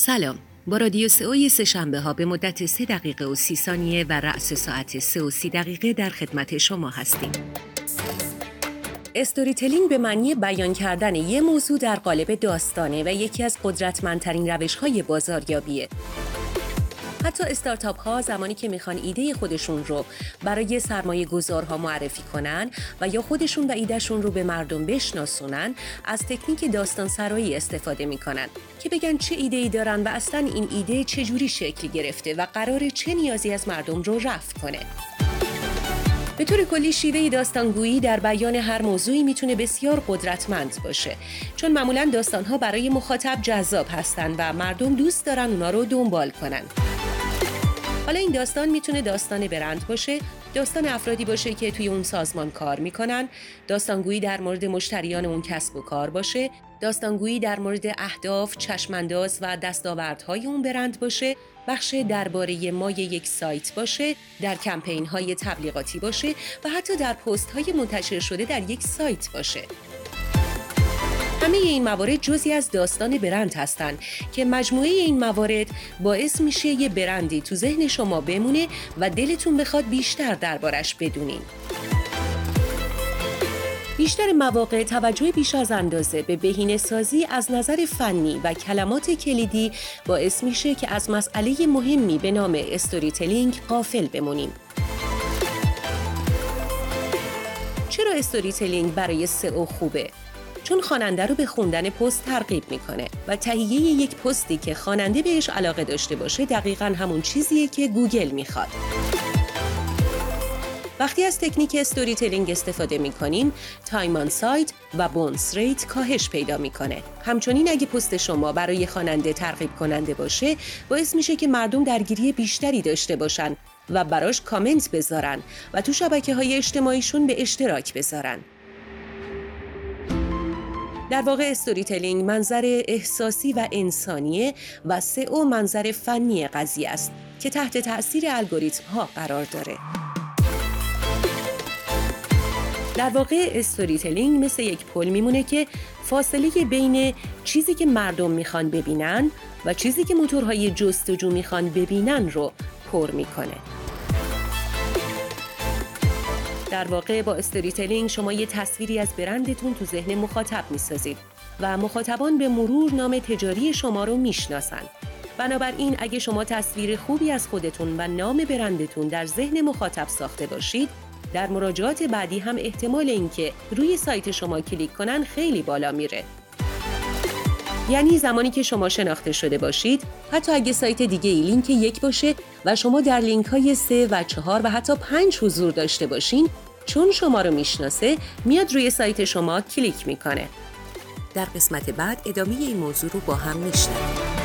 سلام با رادیو سئوی سه شنبه ها به مدت سه دقیقه و سی ثانیه و رأس ساعت سه و سی دقیقه در خدمت شما هستیم. استوری تلینگ به معنی بیان کردن یه موضوع در قالب داستانه و یکی از قدرتمندترین روش های بازاریابیه. حتی استارتاپ ها زمانی که می‌خوان ایده خودشون رو برای سرمایه گذارها معرفی کنن و یا خودشون و ایدهشون رو به مردم بشناسونن از تکنیک داستان سرایی استفاده می‌کنن که بگن چه ایده ای دارن و اصلا این ایده چجوری شکل گرفته و قرار چه نیازی از مردم رو رفت کنه. به طور کلی شیوه داستانگویی در بیان هر موضوعی می‌تونه بسیار قدرتمند باشه چون معمولا داستانها برای مخاطب جذاب هستند و مردم دوست دارن اونا رو دنبال کنن. حالا این داستان می‌تونه داستان برند باشه داستان افرادی باشه که توی اون سازمان کار می‌کنن داستانگویی در مورد مشتریان اون کسب و کار باشه داستانگویی در مورد اهداف چشمانداز و دستاوردهای اون برند باشه بخش درباره مای یک سایت باشه در کمپین های تبلیغاتی باشه و حتی در پست های منتشر شده در یک سایت باشه. همه این موارد جزی از داستان برند هستند که مجموعه این موارد باعث میشه یه برندی تو ذهن شما بمونه و دلتون بخواد بیشتر دربارش بدونین. بیشتر مواقع توجه بیش از اندازه به بهینه سازی از نظر فنی و کلمات کلیدی باعث میشه که از مسئله مهمی به نام storytelling غافل بمونیم. چرا storytelling برای سئو خوبه؟ چون خواننده رو به خوندن پست ترغیب می‌کنه و تهیه یک پستی که خواننده بهش علاقه داشته باشه دقیقا همون چیزیه که گوگل می‌خواد. وقتی از تکنیک storytelling استفاده می کنیم، time on site و bounce rate کاهش پیدا می‌کنه. همچنین اگه پست شما برای خواننده ترغیب کننده باشه، باعث میشه که مردم درگیری بیشتری داشته باشن و براش کامنت بذارن و تو شبکه های اجتماعیشون به اشتراک بذارن. در واقع storytelling منظر احساسی و انسانیه و سئو منظر فنی قضیه است که تحت تأثیر الگوریتم ها قرار داره. در واقع استوری تلینگ مثل یک پل میمونه که فاصله بین چیزی که مردم می‌خوان ببینن و چیزی که موتورهای جستجو می‌خوان ببینن رو پر می‌کنه. در واقع با استوری تلینگ شما یه تصویری از برندتون تو ذهن مخاطب می‌سازید و مخاطبان به مرور نام تجاری شما رو می‌شناسند. بنابراین اگه شما تصویر خوبی از خودتون و نام برندتون در ذهن مخاطب ساخته باشید در مراجعات بعدی هم احتمال اینکه روی سایت شما کلیک کنن خیلی بالا میره. یعنی زمانی که شما شناخته شده باشید حتی اگه سایت دیگه ای لینک یک باشه و شما در لینک های سه و چهار و حتی پنج حضور داشته باشین چون شما رو می‌شناسه میاد روی سایت شما کلیک می‌کنه. در قسمت بعد ادامه این موضوع رو با هم میشنویم.